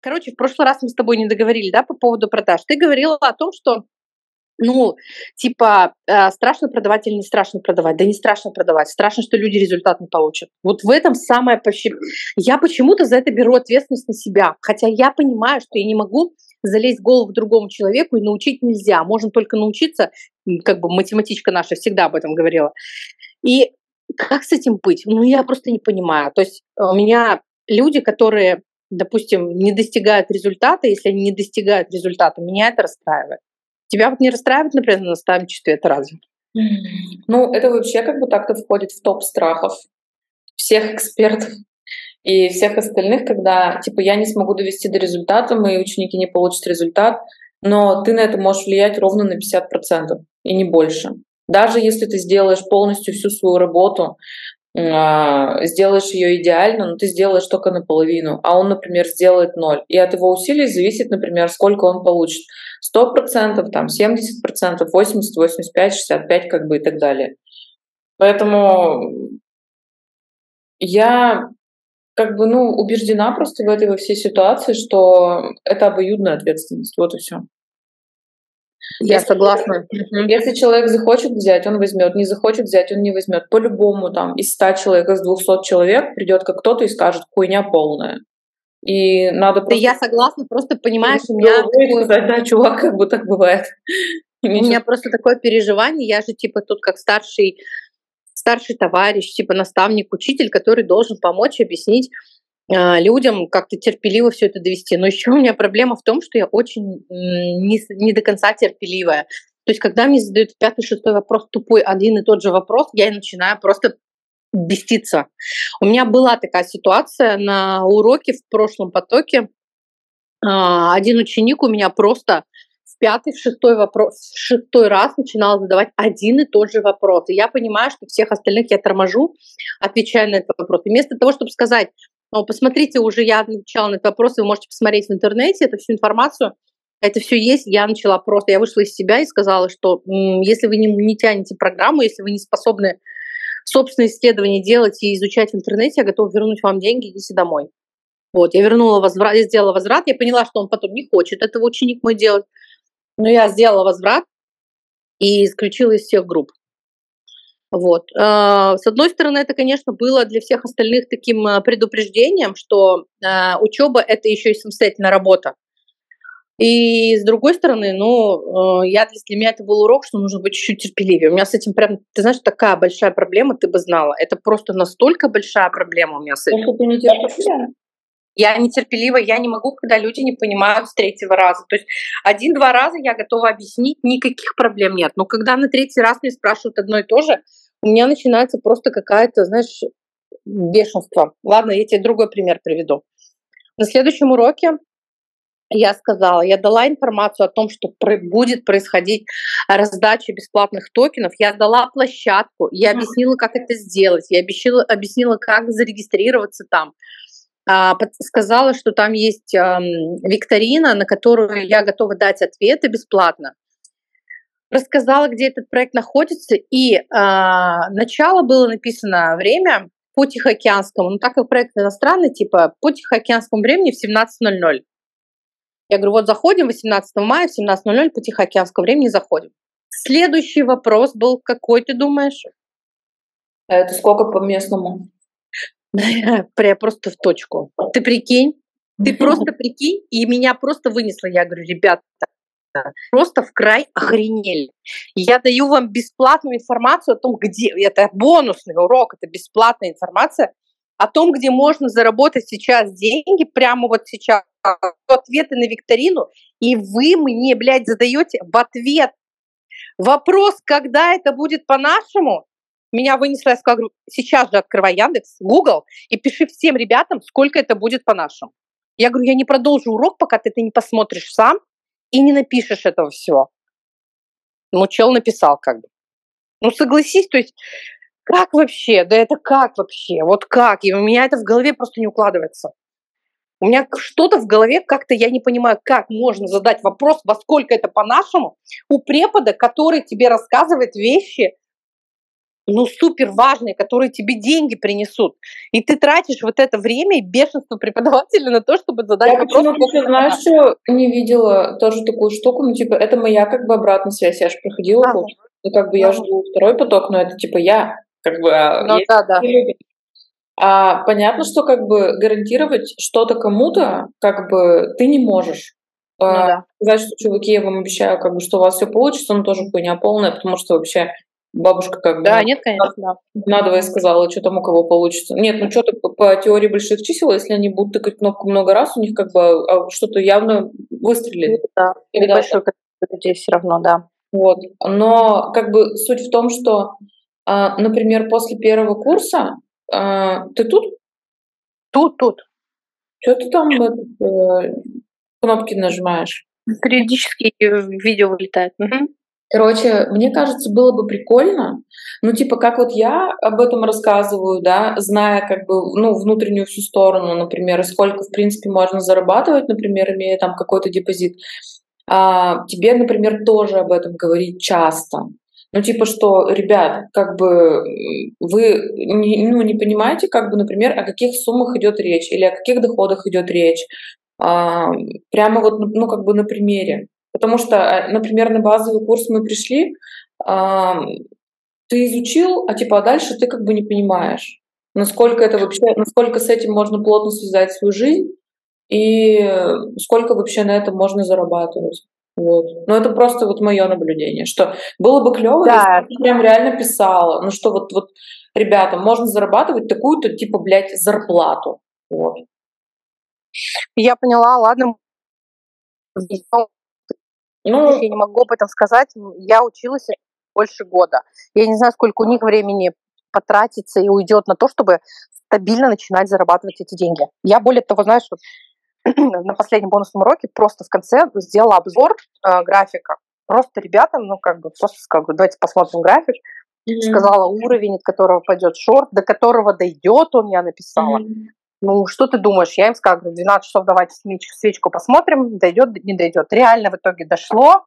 Короче, в прошлый раз мы с тобой не договорили, да, по поводу продаж. Ты говорила о том, что ну, типа, э, страшно продавать или не страшно продавать? Да не страшно продавать, страшно, что люди результат не получат. Вот в этом самое почти... Я почему-то за это беру ответственность на себя, хотя я понимаю, что я не могу залезть в голову другому человеку и научить нельзя. Можно только научиться, как бы математичка наша всегда об этом говорила. И как с этим быть? Ну, я просто не понимаю. То есть у меня люди, которые, допустим, не достигают результата, если они не достигают результата, меня это расстраивает. Тебя вот не расстраивает, например, на наставничестве это разве? Ну, это вообще как бы так-то входит в топ страхов всех экспертов и всех остальных, когда, типа, я не смогу довести до результата, мои ученики не получат результат, но ты на это можешь влиять ровно на 50% и не больше. Даже если ты сделаешь полностью всю свою работу, сделаешь ее идеально, но ты сделаешь только наполовину, а он, например, сделает ноль. И от его усилий зависит, например, сколько он получит. 100%, там, 70%, 80, 85, 65, как бы и так далее. Поэтому я как бы, ну, убеждена просто в этой во всей ситуации, что это обоюдная ответственность. Вот и все. Я если, согласна. Если человек захочет взять, он возьмет. Не захочет взять, он не возьмет. По-любому там из 100 человек, из 200 человек придет как кто-то и скажет, хуйня полная. И надо просто... Да я согласна, просто понимаешь, у меня... Такое... Сказать, да, чувак, как бы так бывает. У меня просто такое переживание, я же типа тут как старший, старший товарищ, типа наставник, учитель, который должен помочь, объяснить людям как-то терпеливо все это довести. Но еще у меня проблема в том, что я очень не, не до конца терпеливая. То есть, когда мне задают пятый, шестой вопрос, тупой один и тот же вопрос, я начинаю просто беситься. У меня была такая ситуация на уроке в прошлом потоке. А, один ученик у меня просто в пятый, в шестой, вопрос, в шестой раз начинал задавать один и тот же вопрос. И я понимаю, что всех остальных я торможу, отвечая на этот вопрос. И вместо того, чтобы сказать, ну, посмотрите, уже я отвечала на этот вопрос, вы можете посмотреть в интернете эту всю информацию, это все есть, я начала просто, я вышла из себя и сказала, что если вы не, не тянете программу, если вы не способны собственные исследования делать и изучать в интернете, я готова вернуть вам деньги, идите домой. Вот, я вернула возврат, я сделала возврат, я поняла, что он потом не хочет этого ученик мой делать, но я сделала возврат и исключила из всех групп. Вот. А, с одной стороны, это, конечно, было для всех остальных таким а, предупреждением, что а, учеба – это еще и самостоятельная работа. И с другой стороны, ну, я, для меня это был урок, что нужно быть чуть-чуть терпеливее. У меня с этим прям, ты знаешь, такая большая проблема, ты бы знала. Это просто настолько большая проблема у меня с этим. ты не терпеливая? Я нетерпелива, я не могу, когда люди не понимают с третьего раза. То есть один-два раза я готова объяснить, никаких проблем нет. Но когда на третий раз мне спрашивают одно и то же, у меня начинается просто какая-то, знаешь, бешенство. Ладно, я тебе другой пример приведу. На следующем уроке я сказала, я дала информацию о том, что будет происходить раздача бесплатных токенов, я дала площадку, я объяснила, как это сделать, я объяснила, объяснила как зарегистрироваться там, сказала, что там есть викторина, на которую я готова дать ответы бесплатно. Рассказала, где этот проект находится, и э, начало было написано время по Тихоокеанскому, ну так как проект иностранный, типа по Тихоокеанскому времени в 17.00. Я говорю, вот заходим 18 мая в 17.00 по Тихоокеанскому времени заходим. Следующий вопрос был, какой ты думаешь? А это сколько по местному? Я просто в точку. Ты прикинь, ты просто прикинь, и меня просто вынесло. Я говорю, ребята, просто в край охренели. Я даю вам бесплатную информацию о том, где... Это бонусный урок, это бесплатная информация о том, где можно заработать сейчас деньги, прямо вот сейчас, ответы на викторину, и вы мне, блядь, задаете в ответ вопрос, когда это будет по-нашему, меня вынесло, я сказала, сейчас же открывай Яндекс, Google и пиши всем ребятам, сколько это будет по-нашему. Я говорю, я не продолжу урок, пока ты это не посмотришь сам и не напишешь этого всего. Ну, чел написал как бы. Ну, согласись, то есть как вообще? Да это как вообще? Вот как? И у меня это в голове просто не укладывается. У меня что-то в голове как-то я не понимаю, как можно задать вопрос, во сколько это по-нашему, у препода, который тебе рассказывает вещи ну, супер важные, которые тебе деньги принесут. И ты тратишь вот это время и бешенство преподавателя на то, чтобы задать я вопрос. Я знаешь, что не видела тоже такую штуку, ну, типа, это моя как бы обратная связь, я же проходила а, курс, ну, как бы я жду второй поток, но это типа я, как бы... А, ну, да, да. А понятно, что как бы гарантировать что-то кому-то, как бы ты не можешь. Ну, а, да. Сказать, что, чуваки, я вам обещаю, как бы, что у вас все получится, но тоже хуйня полная, потому что вообще бабушка как бы... Да, нет, конечно, да. Надо сказала, что там у кого получится. Нет, ну что-то по, по теории больших чисел, если они будут тыкать кнопку много раз, у них как бы а, что-то явно выстрелит. Ну да, и большое количество людей все равно, да. Вот. Но как бы суть в том, что, а, например, после первого курса а, ты тут? Тут, тут. Что ты там э, кнопки нажимаешь? Периодически видео вылетает. Угу. Короче, мне кажется, было бы прикольно, ну, типа, как вот я об этом рассказываю, да, зная как бы, ну, внутреннюю всю сторону, например, сколько, в принципе, можно зарабатывать, например, имея там какой-то депозит, а, тебе, например, тоже об этом говорить часто. Ну, типа, что, ребят, как бы вы не, ну, не понимаете, как бы, например, о каких суммах идет речь или о каких доходах идет речь. А, прямо вот, ну, как бы на примере. Потому что, а, например, на базовый курс мы пришли, а, ты изучил, а типа а дальше ты как бы не понимаешь, насколько это вообще, насколько с этим можно плотно связать свою жизнь и сколько вообще на этом можно зарабатывать. Вот. Но это просто вот мое наблюдение, что было бы клево, да. если ты прям реально писала, ну что вот, вот, ребята, можно зарабатывать такую-то, типа, блядь, зарплату. Вот. Я поняла, ладно. Ну, я не могу об этом сказать. Я училась больше года. Я не знаю, сколько у них времени потратится и уйдет на то, чтобы стабильно начинать зарабатывать эти деньги. Я более того, знаешь, вот на последнем бонусном уроке просто в конце сделала обзор э, графика. Просто ребятам, ну, как бы, просто сказала, давайте посмотрим график. Mm-hmm. Сказала уровень, от которого пойдет шорт, до которого дойдет он, я написала. Mm-hmm. Ну, что ты думаешь? Я им сказала, 12 часов давайте свечку посмотрим, дойдет, не дойдет. Реально в итоге дошло.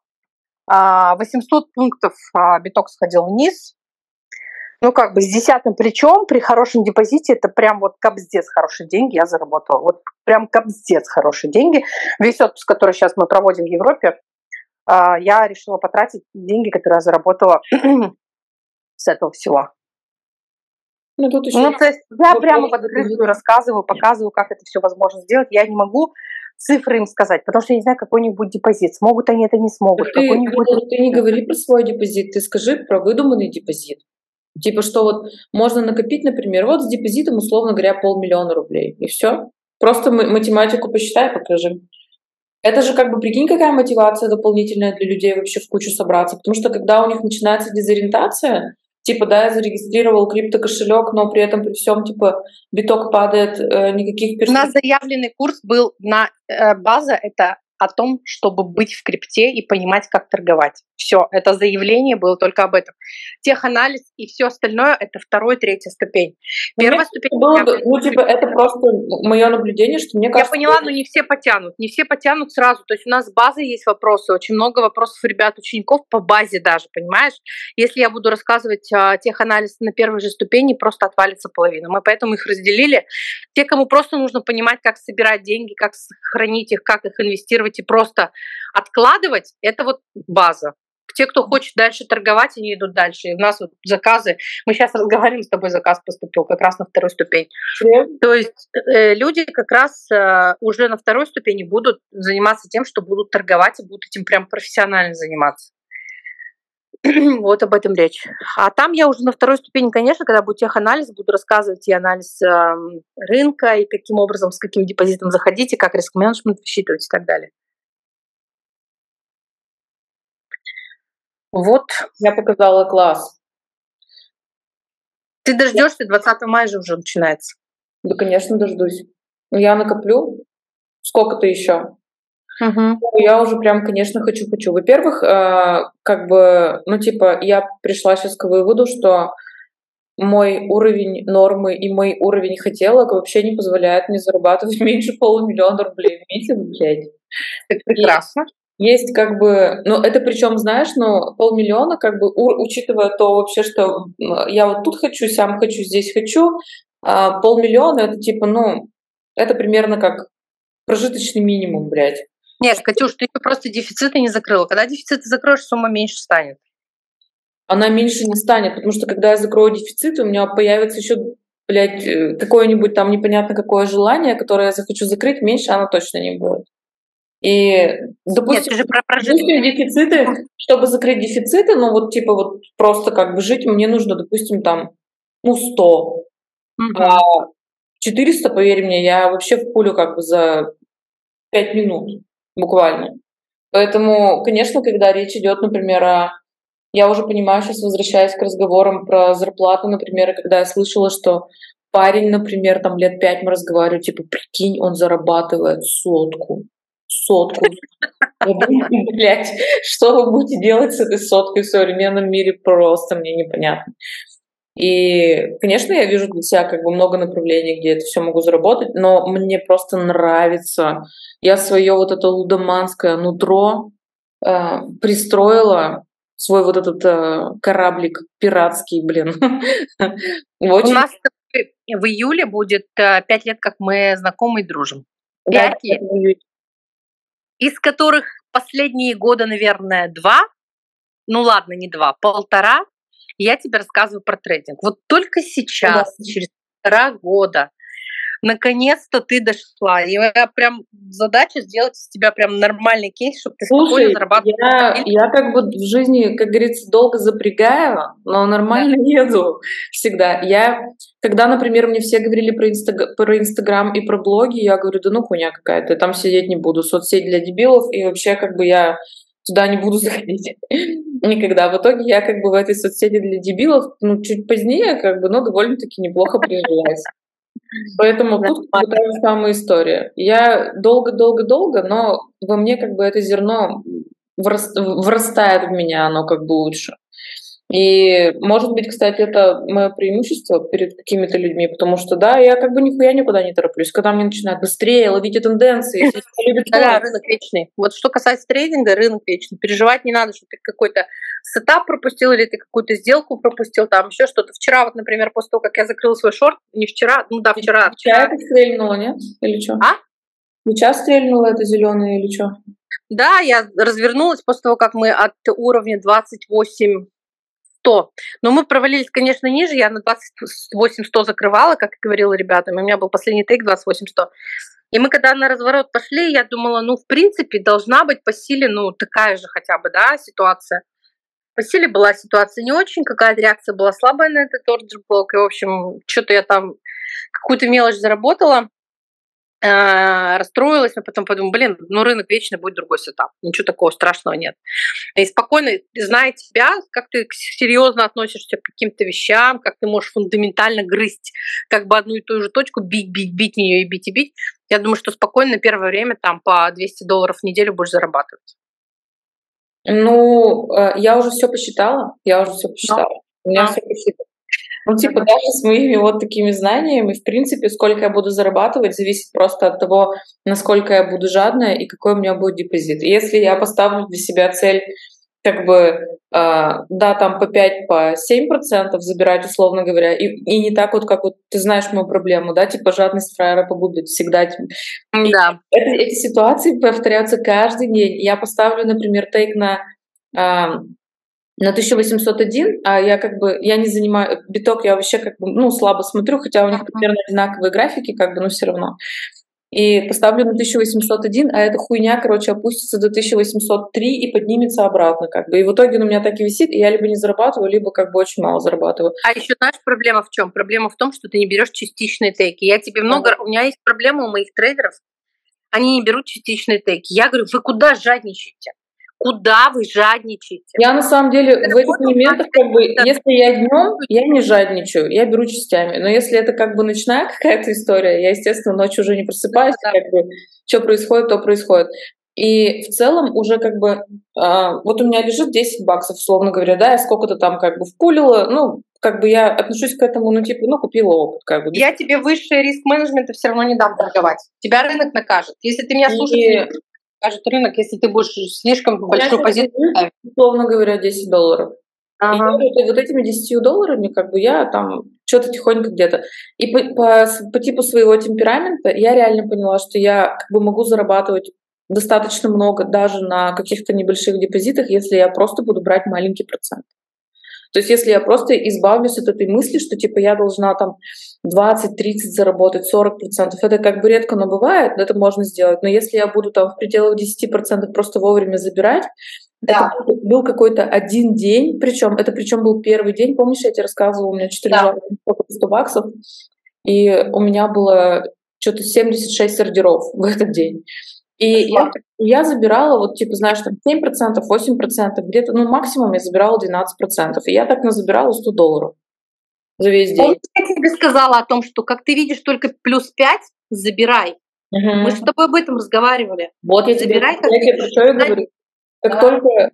800 а, пунктов а, биток сходил вниз, ну, как бы с десятым плечом при хорошем депозите это прям вот капздец хорошие деньги я заработала. Вот прям капздец хорошие деньги. Весь отпуск, который сейчас мы проводим в Европе, а, я решила потратить деньги, которые я заработала с этого всего. Ну, тут еще ну, то есть я прямо под открытую рассказываю, показываю, как это все возможно сделать. Я не могу цифры им сказать, потому что я не знаю, какой у них будет депозит. Смогут они это, не смогут. Ты, будет... ты не говори про свой депозит, ты скажи про выдуманный депозит. Типа, что вот можно накопить, например, вот с депозитом, условно говоря, полмиллиона рублей. И все. Просто математику посчитай, покажи. Это же как бы, прикинь, какая мотивация дополнительная для людей вообще в кучу собраться. Потому что когда у них начинается дезориентация, типа, да, я зарегистрировал криптокошелек, но при этом при всем, типа, биток падает, э, никаких перспектив. У нас заявленный курс был на э, база, это о том, чтобы быть в крипте и понимать, как торговать. Все, это заявление было только об этом. Теханализ и все остальное это второй, третья ступень. Первая ступень. Было, ну, типа, это просто мое наблюдение, что мне кажется. Я поняла, но не все потянут. Не все потянут сразу. То есть у нас с базы есть вопросы, очень много вопросов ребят, учеников по базе даже, понимаешь? Если я буду рассказывать а, теханализ на первой же ступени, просто отвалится половина. Мы поэтому их разделили. Те, кому просто нужно понимать, как собирать деньги, как хранить их, как их инвестировать и просто откладывать, это вот база. Те, кто хочет дальше торговать, они идут дальше. И у нас вот заказы, мы сейчас разговариваем с тобой, заказ поступил как раз на второй ступень. Yeah. То есть э, люди как раз э, уже на второй ступени будут заниматься тем, что будут торговать и будут этим прям профессионально заниматься. вот об этом речь. А там я уже на второй ступени, конечно, когда будет теханализ, буду рассказывать и анализ э, рынка, и каким образом, с каким депозитом заходить, и как риск-менеджмент высчитывать и так далее. Вот. Я показала класс. Ты дождешься, 20 мая же уже начинается. Да, конечно, дождусь. Я накоплю. Сколько-то еще. Угу. Я уже прям, конечно, хочу-хочу. Во-первых, э, как бы, ну, типа, я пришла сейчас к выводу, что мой уровень нормы и мой уровень хотелок вообще не позволяет мне зарабатывать меньше полумиллиона рублей в месяц, блядь. Это прекрасно. Есть как бы, ну это причем, знаешь, ну полмиллиона, как бы у, учитывая то вообще, что я вот тут хочу, сам хочу, здесь хочу, а полмиллиона это типа, ну, это примерно как прожиточный минимум, блядь. Нет, Катюш, ты просто дефициты не закрыла. Когда дефициты закроешь, сумма меньше станет. Она меньше не станет, потому что когда я закрою дефицит, у меня появится еще, блядь, э, какое-нибудь там непонятно какое желание, которое я захочу закрыть, меньше она точно не будет. И, допустим, Нет, же про допустим, дефициты, чтобы закрыть дефициты, ну вот типа вот просто как бы жить, мне нужно, допустим, там, ну, 100. Угу. А 400, поверь мне, я вообще в пулю как бы за 5 минут буквально. Поэтому, конечно, когда речь идет, например, о... Я уже понимаю, сейчас возвращаясь к разговорам про зарплату, например, когда я слышала, что парень, например, там лет пять мы разговариваем, типа, прикинь, он зарабатывает сотку сотку. Блять, что вы будете делать с этой соткой в современном мире, просто мне непонятно. И, конечно, я вижу для себя как бы много направлений, где это все могу заработать, но мне просто нравится. Я свое вот это лудоманское нутро э, пристроила свой вот этот э, кораблик пиратский, блин. Очень... У нас в июле будет э, пять лет, как мы знакомы и дружим. Пять лет из которых последние года, наверное, два, ну ладно, не два, полтора, я тебе рассказываю про трейдинг. Вот только сейчас, да. через полтора года, наконец-то ты дошла. И я прям задача сделать из тебя прям нормальный кейс, чтобы ты Слушай, спокойно зарабатывала. Я, я как бы в жизни, как говорится, долго запрягаю, но нормально да. еду всегда. Я, когда, например, мне все говорили про, инстаг... про Инстаграм и про блоги, я говорю, да ну хуйня какая-то, там сидеть не буду, соцсеть для дебилов, и вообще как бы я туда не буду заходить никогда. В итоге я как бы в этой соцсети для дебилов, ну, чуть позднее, как бы, но довольно-таки неплохо прижилась. Поэтому да. тут та же самая история. Я долго-долго-долго, но во мне как бы это зерно вырастает в меня, оно как бы лучше. И, может быть, кстати, это мое преимущество перед какими-то людьми, потому что, да, я как бы нихуя никуда не тороплюсь. Когда мне начинают быстрее ловить тенденции, да, рынок вечный. Вот что касается трейдинга, рынок вечный. Переживать не надо, что ты какой-то сетап пропустил или ты какую-то сделку пропустил, там еще что-то. Вчера вот, например, после того, как я закрыл свой шорт, не вчера, ну да, вчера. Вчера это стрельнуло, нет? Или что? А? Сейчас стрельнуло это зеленое или что? Да, я развернулась после того, как мы от уровня 28 100. Но мы провалились, конечно, ниже. Я на 28-100 закрывала, как и говорила ребятам. У меня был последний тейк 28-100. И мы когда на разворот пошли, я думала, ну, в принципе, должна быть по силе, ну, такая же хотя бы, да, ситуация. По силе была ситуация не очень, какая-то реакция была слабая на этот ордер блок. И, в общем, что-то я там какую-то мелочь заработала. Э, расстроилась, но потом подумала, блин, ну рынок вечно будет другой сетап, ничего такого страшного нет. И спокойно, зная тебя, как ты серьезно относишься к каким-то вещам, как ты можешь фундаментально грызть как бы одну и ту же точку, бить, бить, бить нее и бить и бить, я думаю, что спокойно первое время там по 200 долларов в неделю будешь зарабатывать. Ну, э, я уже все посчитала, я уже все посчитала. Но. У меня а. все посчитано. Ну, типа, даже с моими вот такими знаниями, в принципе, сколько я буду зарабатывать, зависит просто от того, насколько я буду жадная и какой у меня будет депозит. Если я поставлю для себя цель как бы, да, там по 5, по 7 процентов забирать, условно говоря, и, и не так вот, как вот ты знаешь мою проблему, да, типа жадность фраера погубит всегда. Да. Это, эти ситуации повторяются каждый день. Я поставлю, например, тейк на э, на 1801, а я как бы, я не занимаю, биток я вообще как бы, ну, слабо смотрю, хотя у них примерно одинаковые графики, как бы, но все равно. И поставлю на 1801, а эта хуйня, короче, опустится до 1803 и поднимется обратно, как бы. И в итоге он у меня так и висит, и я либо не зарабатываю, либо как бы очень мало зарабатываю. А еще знаешь, проблема в чем? Проблема в том, что ты не берешь частичные тейки. Я тебе много... У меня есть проблема у моих трейдеров, они не берут частичные тейки. Я говорю, вы куда жадничаете? Куда вы жадничаете. Я на самом деле это в этих моментах, как бы, если я днем, я не жадничаю, я беру частями. Но если это как бы ночная какая-то история, я, естественно, ночью уже не просыпаюсь, да. как бы, что происходит, то происходит. И в целом уже как бы, а, вот у меня лежит 10 баксов, условно говоря, да, я сколько-то там как бы впулила, ну, как бы я отношусь к этому, ну, типа, ну, купила опыт, как бы. Я тебе высший риск менеджмента все равно не дам торговать. Тебя рынок накажет. Если ты меня слушаешь, покажет рынок, если ты будешь слишком большую позицию ставить? Условно говоря, 10 долларов. Ага. И вот этими 10 долларами, как бы я там что-то тихонько где-то. И по, по, по типу своего темперамента я реально поняла, что я как бы могу зарабатывать достаточно много даже на каких-то небольших депозитах, если я просто буду брать маленький процент. То есть если я просто избавлюсь от этой мысли, что типа я должна там 20, 30 заработать, 40 процентов, это как бы редко, но бывает, но это можно сделать. Но если я буду там в пределах 10 процентов просто вовремя забирать, да. Это был какой-то один день, причем это причем был первый день, помнишь, я тебе рассказывала, у меня 4 да. 100 баксов, и у меня было что-то 76 ордеров в этот день. И я, я забирала, вот, типа, знаешь, там 7%, 8%, где-то, ну, максимум я забирала 12%. И я так назабирала 100 долларов за весь день. Я тебе сказала о том, что как ты видишь только плюс 5, забирай. Угу. Мы же с тобой об этом разговаривали. Вот я забирай, тебе, я тебе что я говорю. Как да. только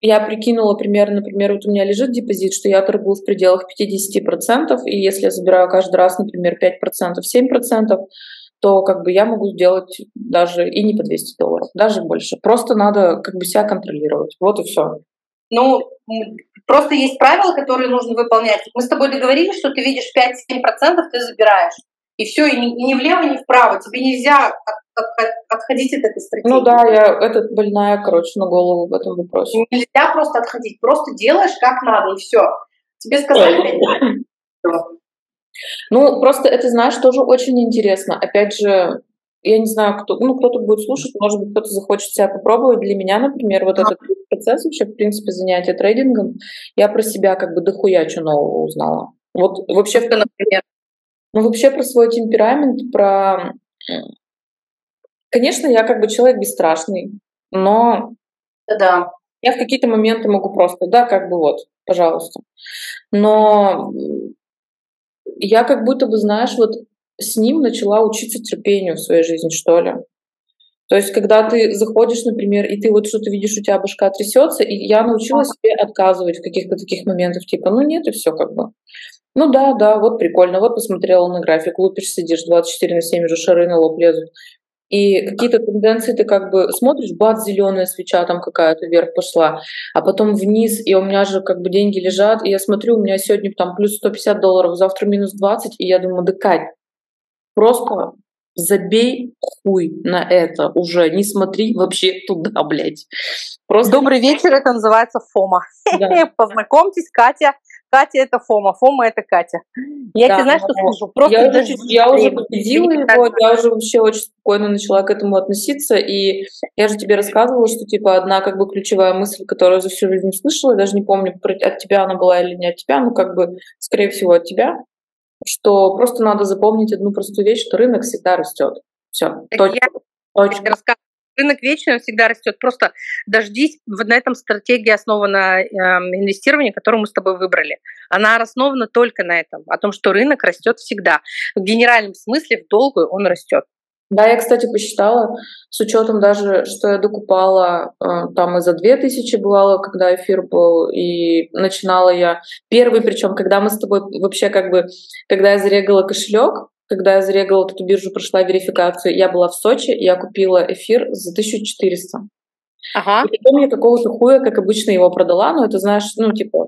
я прикинула примерно, например, вот у меня лежит депозит, что я торгую в пределах 50%, и если я забираю каждый раз, например, 5%, 7%, то как бы я могу сделать даже и не по 200 долларов, даже больше. Просто надо как бы себя контролировать. Вот и все. Ну, просто есть правила, которые нужно выполнять. Мы с тобой договорились, что ты видишь 5-7%, ты забираешь. И все, и ни, ни влево, ни вправо. Тебе нельзя от, от, отходить от этой стратегии. Ну да, я этот больная, короче, на голову в этом вопросе. Нельзя просто отходить, просто делаешь как надо, и все. Тебе сказали. Ну, просто это, знаешь, тоже очень интересно. Опять же, я не знаю, кто, ну, кто-то будет слушать, может быть, кто-то захочет себя попробовать. Для меня, например, вот этот процесс вообще, в принципе, занятия трейдингом, я про себя как бы дохуя что нового узнала. Вот вообще, что, например? Ну, вообще про свой темперамент, про... Конечно, я как бы человек бесстрашный, но... Да. Я в какие-то моменты могу просто, да, как бы вот, пожалуйста. Но я как будто бы, знаешь, вот с ним начала учиться терпению в своей жизни, что ли. То есть, когда ты заходишь, например, и ты вот что-то видишь, у тебя башка трясется, и я научилась себе отказывать в каких-то таких моментах, типа, ну нет, и все как бы. Ну да, да, вот прикольно, вот посмотрела на график, лупишь, сидишь 24 на 7, уже шары на лоб лезут. И какие-то тенденции ты как бы смотришь, бац, зеленая свеча там какая-то вверх пошла, а потом вниз, и у меня же как бы деньги лежат, и я смотрю, у меня сегодня там плюс 150 долларов, завтра минус 20, и я думаю, да Кать, просто забей хуй на это уже, не смотри вообще туда, блядь. Просто... Добрый вечер, это называется Фома. Да. Познакомьтесь, Катя Катя это Фома, Фома это Катя. Я да, тебе знаешь, что скажу? Просто я, уже, я уже победила его, я уже вообще очень спокойно начала к этому относиться, и я же тебе рассказывала, что типа одна как бы ключевая мысль, которую за всю жизнь слышала, я даже не помню, от тебя она была или не от тебя, но как бы, скорее всего, от тебя, что просто надо запомнить одну простую вещь, что рынок всегда растет. Все, точка. Я, точка рынок вечно всегда растет. Просто дождись. Вот на этом стратегия основана на э, инвестировании, которую мы с тобой выбрали. Она основана только на этом, о том, что рынок растет всегда. В генеральном смысле, в долгую он растет. Да, я, кстати, посчитала, с учетом даже, что я докупала, э, там и за 2000 бывало, когда эфир был, и начинала я первый, причем, когда мы с тобой вообще как бы, когда я зарегала кошелек, когда я зарегала эту биржу, прошла верификацию, я была в Сочи, я купила эфир за 1400. Ага. И потом я какого-то хуя, как обычно, его продала, но это, знаешь, ну, типа,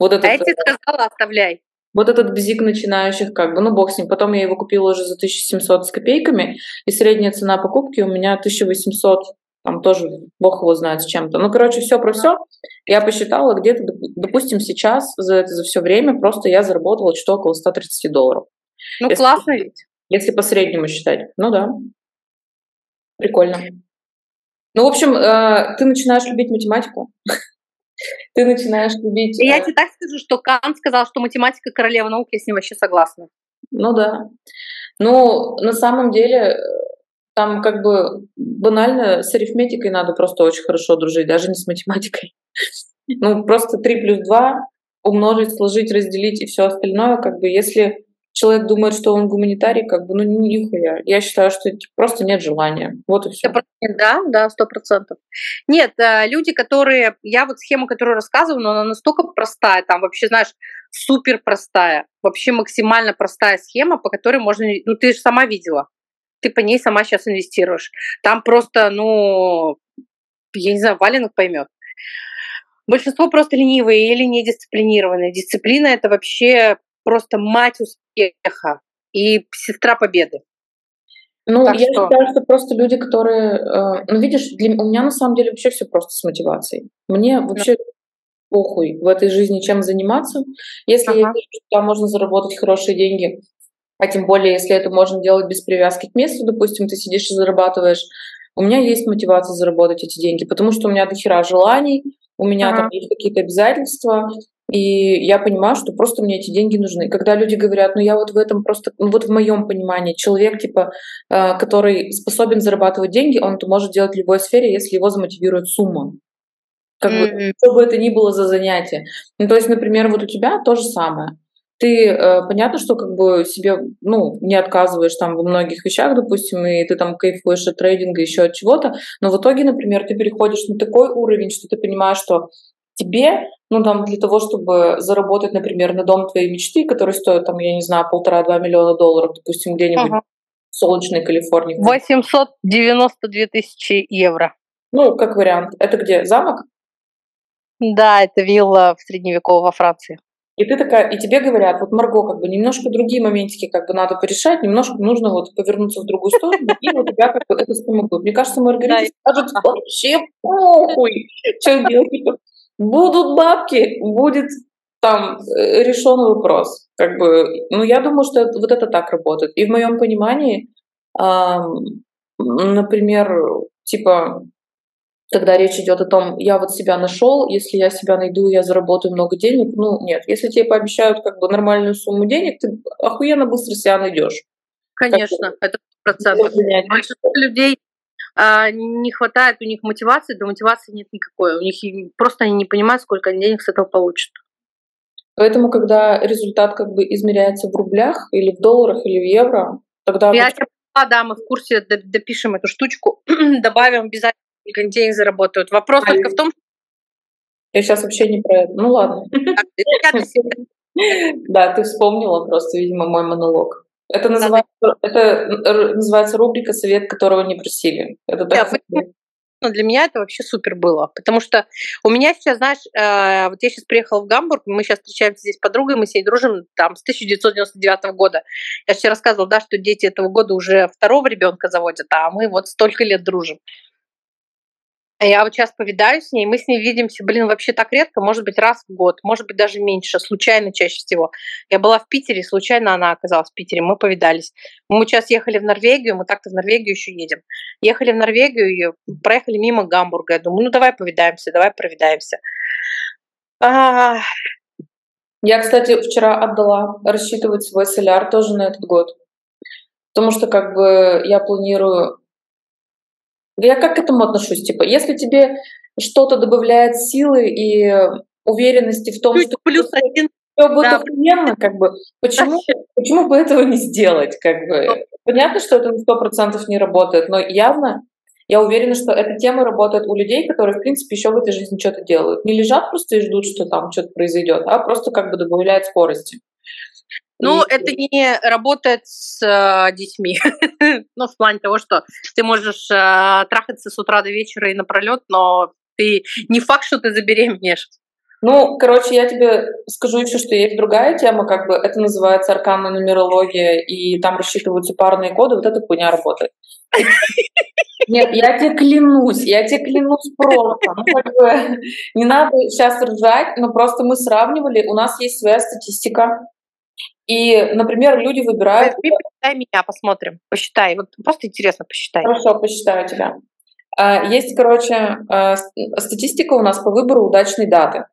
вот этот... А я тебе сказала, оставляй. Вот этот бзик начинающих, как бы, ну, бог с ним. Потом я его купила уже за 1700 с копейками, и средняя цена покупки у меня 1800, там тоже бог его знает с чем-то. Ну, короче, все про все. Я посчитала, где-то, допустим, сейчас за это за все время просто я заработала что-то около 130 долларов. Ну, если, классно ведь. Если по среднему считать. Ну да. Прикольно. Ну, в общем, э, ты начинаешь любить математику. ты начинаешь любить... Я э, тебе так скажу, что Кант сказал, что математика королева науки, я с ним вообще согласна. Ну да. Ну, на самом деле, там как бы банально с арифметикой надо просто очень хорошо дружить, даже не с математикой. Ну, просто 3 плюс 2 умножить, сложить, разделить и все остальное, как бы если человек думает, что он гуманитарий, как бы, ну, нихуя. Я считаю, что просто нет желания. Вот и все. Да, да, сто процентов. Нет, э, люди, которые... Я вот схему, которую рассказываю, но она настолько простая, там вообще, знаешь, супер простая, вообще максимально простая схема, по которой можно... Ну, ты же сама видела. ты по ней сама сейчас инвестируешь. Там просто, ну, я не знаю, валенок поймет. Большинство просто ленивые или недисциплинированные. Дисциплина это вообще просто мать успеха и сестра победы. Ну, так я что? считаю, что просто люди, которые... Э, ну, видишь, для, у меня на самом деле вообще все просто с мотивацией. Мне вообще да. похуй в этой жизни чем заниматься. Если ага. я вижу, что там можно заработать хорошие деньги, а тем более, если это можно делать без привязки к месту, допустим, ты сидишь и зарабатываешь, у меня есть мотивация заработать эти деньги, потому что у меня дохера желаний, у меня ага. там есть какие-то обязательства, и я понимаю, что просто мне эти деньги нужны. Когда люди говорят, ну я вот в этом просто, ну вот в моем понимании, человек, типа, э, который способен зарабатывать деньги, он это может делать в любой сфере, если его замотивирует сумма. Как mm-hmm. бы, что бы это ни было за занятие. Ну, то есть, например, вот у тебя то же самое. Ты, э, понятно, что как бы себе, ну, не отказываешь там во многих вещах, допустим, и ты там кайфуешь от трейдинга, еще от чего-то, но в итоге, например, ты переходишь на такой уровень, что ты понимаешь, что тебе, ну, там, для того, чтобы заработать, например, на дом твоей мечты, который стоит, там, я не знаю, полтора-два миллиона долларов, допустим, где-нибудь ага. в солнечной Калифорнии. 892 тысячи евро. Ну, как вариант. Это где, замок? Да, это вилла в средневековой во Франции. И ты такая, и тебе говорят, вот Марго, как бы немножко другие моментики как бы надо порешать, немножко нужно вот повернуться в другую сторону, и вот тебя как бы это спомогло. Мне кажется, Маргарита скажет, вообще похуй, что делать. Будут бабки, будет там э, решен вопрос. Как бы, ну, я думаю, что это, вот это так работает. И в моем понимании, например, типа, когда речь идет о том, я вот себя нашел, если я себя найду, я заработаю много денег. Ну, нет. Если тебе пообещают как бы нормальную сумму денег, ты охуенно быстро себя найдешь. Конечно, как это процентов. Большинство людей не хватает у них мотивации, да мотивации нет никакой. У них просто они не понимают, сколько они денег с этого получат. Поэтому, когда результат как бы измеряется в рублях или в долларах или в евро, тогда... Я тебя поняла, да, мы в курсе допишем эту штучку, добавим обязательно, сколько денег заработают. Вопрос а только в том, я сейчас вообще не про это. Ну ладно. Да, ты вспомнила просто, видимо, мой монолог. Это называется, это называется рубрика «Совет, которого не просили». Это так но для меня это вообще супер было, потому что у меня сейчас, знаешь, э, вот я сейчас приехала в Гамбург, мы сейчас встречаемся здесь с подругой, мы с ней дружим там с 1999 года. Я сейчас рассказывала, да, что дети этого года уже второго ребенка заводят, а мы вот столько лет дружим. Я вот сейчас повидаюсь с ней, мы с ней видимся, блин, вообще так редко, может быть, раз в год, может быть, даже меньше, случайно чаще всего. Я была в Питере, случайно она оказалась в Питере, мы повидались. Мы сейчас ехали в Норвегию, мы так-то в Норвегию еще едем. Ехали в Норвегию и проехали мимо Гамбурга. Я думаю, ну давай повидаемся, давай провидаемся. А... Я, кстати, вчера отдала рассчитывать свой соляр тоже на этот год. Потому что как бы я планирую я как к этому отношусь? Типа, если тебе что-то добавляет силы и уверенности в том, Чуть что плюс один все будет да. охуенно, как бы, почему, почему бы этого не сделать, как бы? Понятно, что это на сто процентов не работает, но явно я уверена, что эта тема работает у людей, которые, в принципе, еще в этой жизни что-то делают. Не лежат просто и ждут, что там что-то произойдет, а просто как бы добавляют скорости. Ну, и... это не работает с э, детьми. ну, в плане того, что ты можешь э, трахаться с утра до вечера и напролет, но ты не факт, что ты забеременеешь. Ну, короче, я тебе скажу еще, что есть другая тема, как бы это называется арканная нумерология, и там рассчитываются парные коды, вот эта хуйня работает. Нет, я тебе клянусь, я тебе клянусь просто. Ну, как бы, не надо сейчас ржать, но просто мы сравнивали, у нас есть своя статистика, и, например, люди выбирают... Посчитай меня, посмотрим. Посчитай. Вот просто интересно, посчитай. Хорошо, посчитаю тебя. А, есть, короче, а, статистика у нас по выбору удачной даты.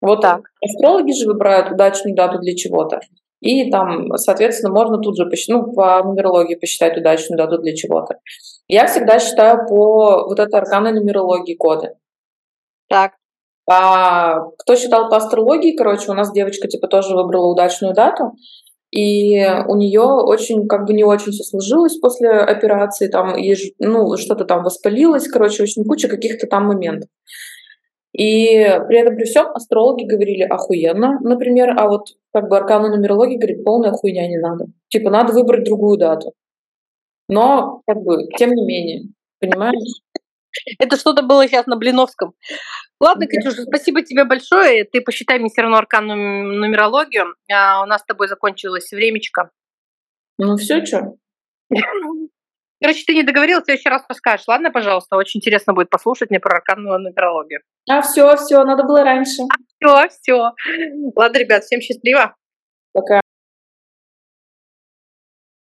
Вот так. Астрологи же выбирают удачную дату для чего-то. И там, соответственно, можно тут же посчитать, ну, по нумерологии посчитать удачную дату для чего-то. Я всегда считаю по вот этой арканной нумерологии коды. Так. А, кто считал по астрологии, короче, у нас девочка типа тоже выбрала удачную дату, и у нее очень, как бы не очень все сложилось после операции, там, и, ну, что-то там воспалилось, короче, очень куча каких-то там моментов. И при этом при всем астрологи говорили охуенно, например, а вот как бы аркана нумерологии говорит, полная хуйня не надо. Типа надо выбрать другую дату. Но, как бы, тем не менее, понимаешь? Это что-то было сейчас на Блиновском. Ладно, Катюша, спасибо тебе большое. Ты посчитай мне все равно арканную нумерологию. А у нас с тобой закончилось времечко. Ну все, что? Короче, ты не договорил, в следующий раз расскажешь. Ладно, пожалуйста, очень интересно будет послушать мне про арканную нумерологию. А, все, все, надо было раньше. А, все, все. Ладно, ребят, всем счастливо. Пока.